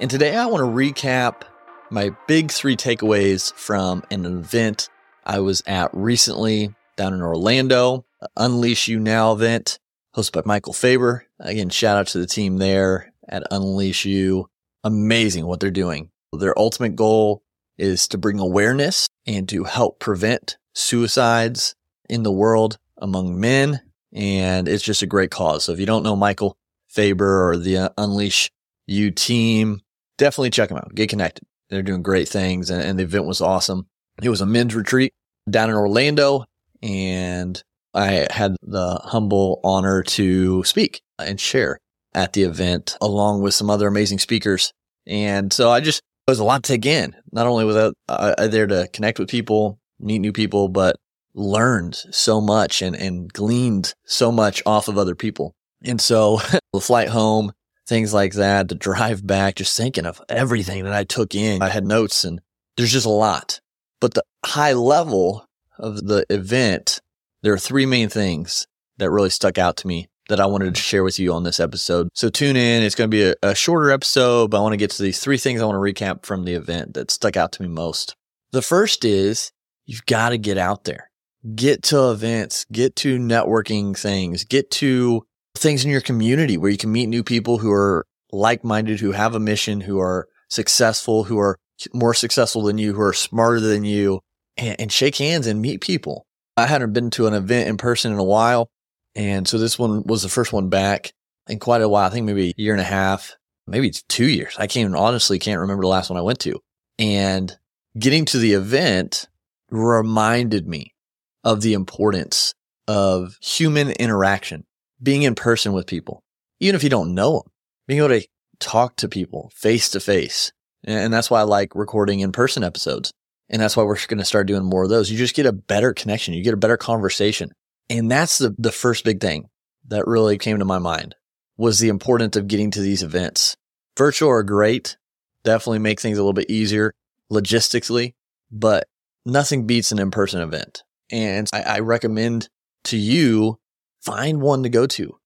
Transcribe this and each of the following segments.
And today I want to recap my big three takeaways from an event I was at recently down in Orlando, Unleash U Now event hosted by Michael Faber. Again, shout out to the team there at Unleash U. Amazing what they're doing. Their ultimate goal is to bring awareness and to help prevent suicides in the world among men. And it's just a great cause. So if you don't know Michael Faber or the Unleash U team, definitely check them out. Get connected. They're doing great things, and, and the event was awesome. It was a men's retreat down in Orlando, and I had the humble honor to speak and share at the event along with some other amazing speakers. And so I just, it was a lot to take in. Not only was I there to connect with people, meet new people, but learned so much and, and gleaned so much off of other people. And so the flight home, things like that, the drive back, just thinking of everything that I took in. I had notes and there's just a lot. But the high level of the event, there are three main things that really stuck out to me that I wanted to share with you on this episode. So tune in. It's going to be a, a shorter episode, but I want to get to these three things I want to recap from the event that stuck out to me most. The first is you've got to get out there, get to events, get to networking things, get to things in your community where you can meet new people who are like minded, who have a mission, who are successful, who are more successful than you, who are smarter than you, and, and, shake hands and meet people. I hadn't been to an event in person in a while. And so this one was the first one back in quite a while. I think maybe a year and a half, maybe two years. I can't honestly can't remember the last one I went to. And getting to the event reminded me of the importance of human interaction being in person with people, even if you don't know them, being able to talk to people face to face. And that's why I like recording in person episodes. And that's why we're going to start doing more of those. You just get a better connection. You get a better conversation. And that's the, the first big thing that really came to my mind was the importance of getting to these events. Virtual are great. Definitely make things a little bit easier logistically, but nothing beats an in-person event. And I, I recommend to you find one to go to.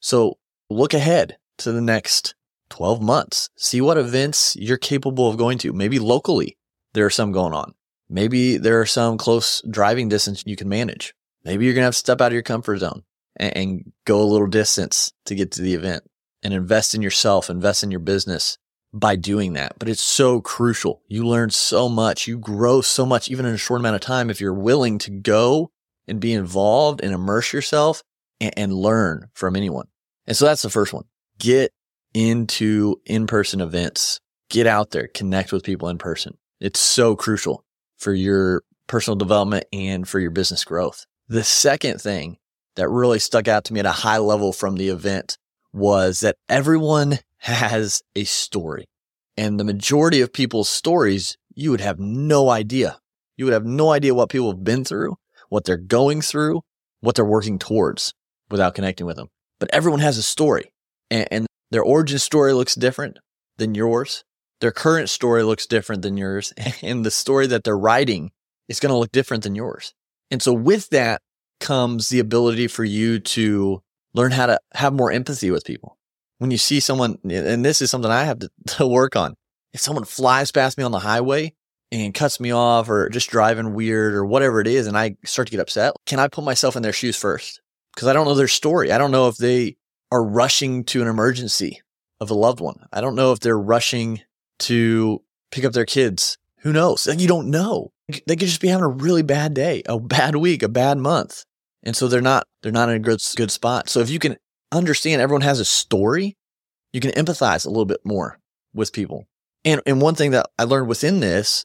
So look ahead to the next 12 months. See what events you're capable of going to. Maybe locally, there are some going on. Maybe there are some close driving distance you can manage. Maybe you're going to have to step out of your comfort zone and, and go a little distance to get to the event and invest in yourself, invest in your business by doing that. But it's so crucial. You learn so much. You grow so much, even in a short amount of time, if you're willing to go and be involved and immerse yourself and, and learn from anyone. And so that's the first one. Get into in-person events. Get out there, connect with people in person. It's so crucial for your personal development and for your business growth. The second thing that really stuck out to me at a high level from the event was that everyone has a story. And the majority of people's stories, you would have no idea. You would have no idea what people have been through what they're going through, what they're working towards without connecting with them. But everyone has a story and, and their origin story looks different than yours. Their current story looks different than yours. And the story that they're writing is going to look different than yours. And so with that comes the ability for you to learn how to have more empathy with people. When you see someone, and this is something I have to, to work on. If someone flies past me on the highway and cuts me off or just driving weird or whatever it is and I start to get upset, can I put myself in their shoes first? Because I don't know their story. I don't know if they are rushing to an emergency of a loved one. I don't know if they're rushing to pick up their kids. Who knows? You don't know. They could just be having a really bad day, a bad week, a bad month. And so they're not, they're not in a good, good spot. So if you can understand everyone has a story, you can empathize a little bit more with people. And, and one thing that I learned within this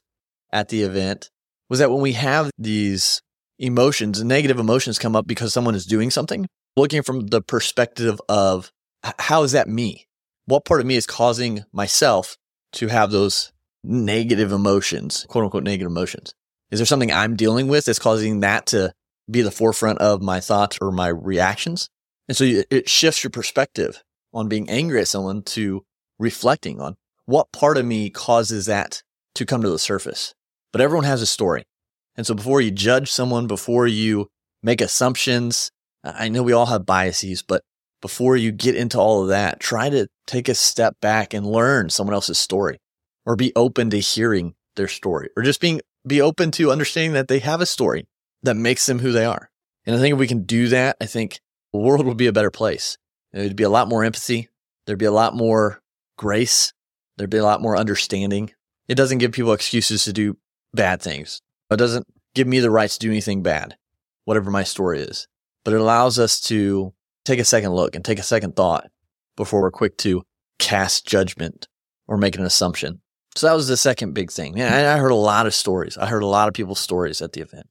at the event was that when we have these emotions, negative emotions come up because someone is doing something, looking from the perspective of how is that me? What part of me is causing myself to have those negative emotions, quote unquote negative emotions? Is there something I'm dealing with that's causing that to be the forefront of my thoughts or my reactions? And so it shifts your perspective on being angry at someone to reflecting on what part of me causes that to come to the surface. But everyone has a story. And so before you judge someone, before you make assumptions, I know we all have biases, but before you get into all of that, try to take a step back and learn someone else's story or be open to hearing their story or just being, be open to understanding that they have a story that makes them who they are. And I think if we can do that, I think the world would be a better place. There'd be a lot more empathy. There'd be a lot more grace. There'd be a lot more understanding. It doesn't give people excuses to do bad things. It doesn't give me the right to do anything bad, whatever my story is. But it allows us to take a second look and take a second thought before we're quick to cast judgment or make an assumption. So that was the second big thing. And I heard a lot of stories. I heard a lot of people's stories at the event.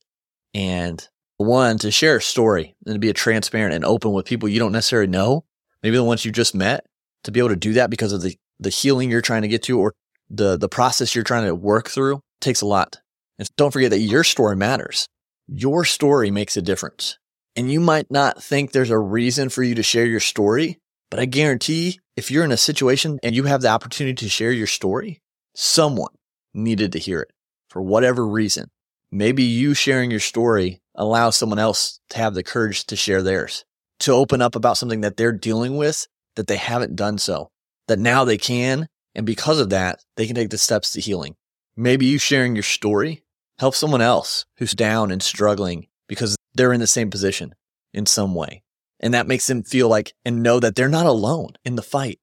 And one, to share a story and to be transparent and open with people you don't necessarily know, maybe the ones you just met, to be able to do that because of the, the healing you're trying to get to or the, the process you're trying to work through takes a lot. And don't forget that your story matters. Your story makes a difference. And you might not think there's a reason for you to share your story, but I guarantee if you're in a situation and you have the opportunity to share your story, someone needed to hear it for whatever reason. Maybe you sharing your story allows someone else to have the courage to share theirs, to open up about something that they're dealing with that they haven't done so, that now they can. And because of that, they can take the steps to healing. Maybe you sharing your story helps someone else who's down and struggling because they're in the same position in some way. And that makes them feel like and know that they're not alone in the fight,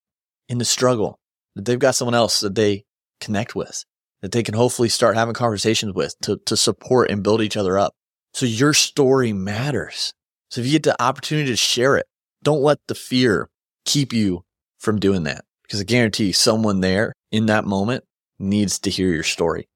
in the struggle, that they've got someone else that they connect with, that they can hopefully start having conversations with to, to support and build each other up. So your story matters. So if you get the opportunity to share it, don't let the fear keep you from doing that because I guarantee someone there in that moment needs to hear your story.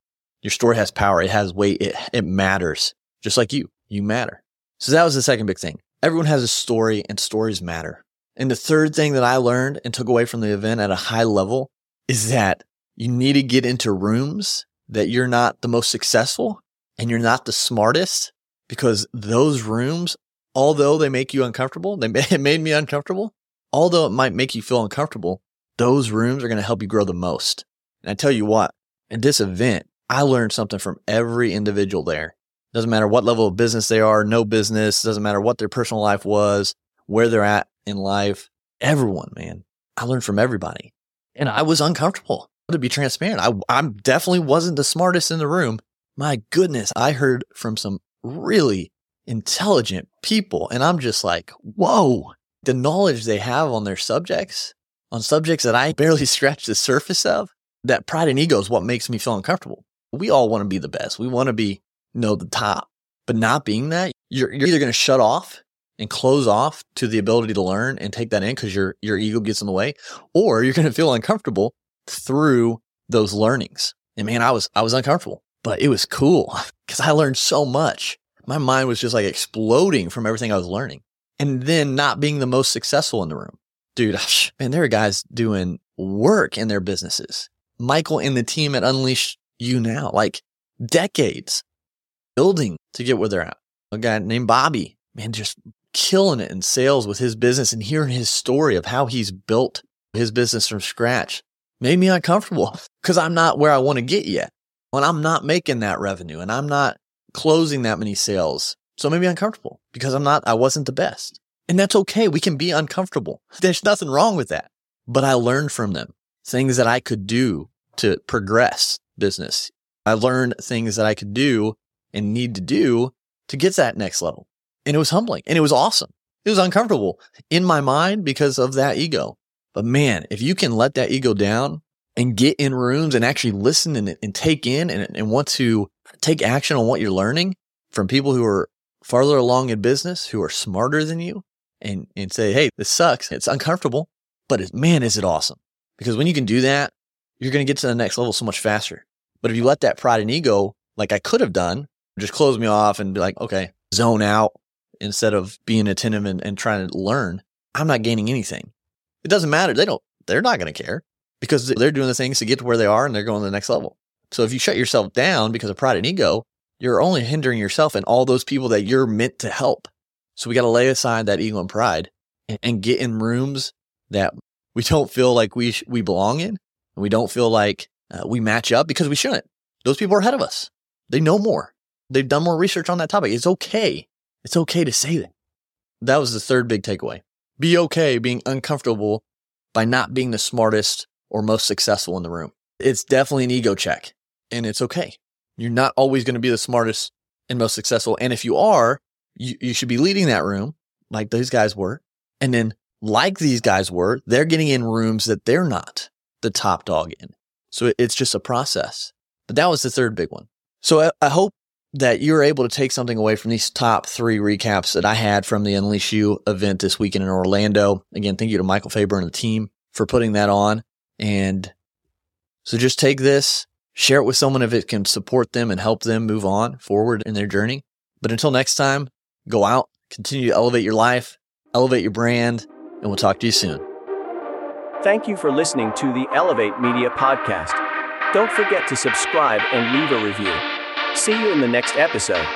Your story has power. It has weight. It, it matters just like you. You matter. So that was the second big thing. Everyone has a story and stories matter. And the third thing that I learned and took away from the event at a high level is that you need to get into rooms that you're not the most successful and you're not the smartest because those rooms, although they make you uncomfortable, they it made me uncomfortable. Although it might make you feel uncomfortable, those rooms are going to help you grow the most. And I tell you what, at this event, I learned something from every individual there. Doesn't matter what level of business they are, no business, doesn't matter what their personal life was, where they're at in life. Everyone, man. I learned from everybody. And I was uncomfortable. To be transparent, I I definitely wasn't the smartest in the room. My goodness, I heard from some really intelligent people. And I'm just like, whoa, the knowledge they have on their subjects, on subjects that I barely scratched the surface of, that pride and ego is what makes me feel uncomfortable. We all want to be the best. We want to be know the top. But not being that, you're, you're either going to shut off and close off to the ability to learn and take that in because your, your ego gets in the way, or you're going to feel uncomfortable through those learnings. And man, I was, I was uncomfortable, but it was cool because I learned so much. My mind was just like exploding from everything I was learning. And then not being the most successful in the room. Dude, man, there are guys doing work in their businesses. Michael and the team at Unleash U Now, like decades building to get where they're at. A guy named Bobby, man, just killing it in sales with his business and hearing his story of how he's built his business from scratch made me uncomfortable because I'm not where I want to get yet. When I'm not making that revenue and I'm not closing that many sales. So it made me uncomfortable because I'm not, I wasn't the best. And that's okay. We can be uncomfortable. There's nothing wrong with that. But I learned from them things that I could do to progress business. I learned things that I could do and need to do to get to that next level. And it was humbling and it was awesome. It was uncomfortable in my mind because of that ego. But man, if you can let that ego down and get in rooms and actually listen and, and take in and, and want to take action on what you're learning from people who are farther along in business, who are smarter than you and, and say, Hey, this sucks. It's uncomfortable, but man, is it awesome. Because when you can do that, you're going to get to the next level so much faster. But if you let that pride and ego, like I could have done, just close me off and be like, okay, zone out instead of being attentive and, and trying to learn, I'm not gaining anything. It doesn't matter. They don't, they're not going to care because they're doing the things to get to where they are and they're going to the next level. So if you shut yourself down because of pride and ego, you're only hindering yourself and all those people that you're meant to help. So we got to lay aside that ego and pride and, and, get in rooms that we don't feel like we sh- we belong in, and we don't feel like uh, we match up because we shouldn't. Those people are ahead of us. They know more. They've done more research on that topic. It's okay. It's okay to say that. That was the third big takeaway. Be okay being uncomfortable by not being the smartest or most successful in the room. It's definitely an ego check and it's okay. You're not always going to be the smartest and most successful. And if you are, you, you should be leading that room like these guys were. And then, like these guys were, they're getting in rooms that they're not the top dog in. So it's just a process. But that was the third big one. So I, I hope that you're able to take something away from these top three recaps that I had from the Unleash U event this weekend in Orlando. Again, thank you to Michael Faber and the team for putting that on. And so just take this, share it with someone if it can support them and help them move on forward in their journey. But until next time, go out, continue to elevate your life, elevate your brand, and we'll talk to you soon. Thank you for listening to the Elevate Media Podcast. Don't forget to subscribe and leave a review. See you in the next episode.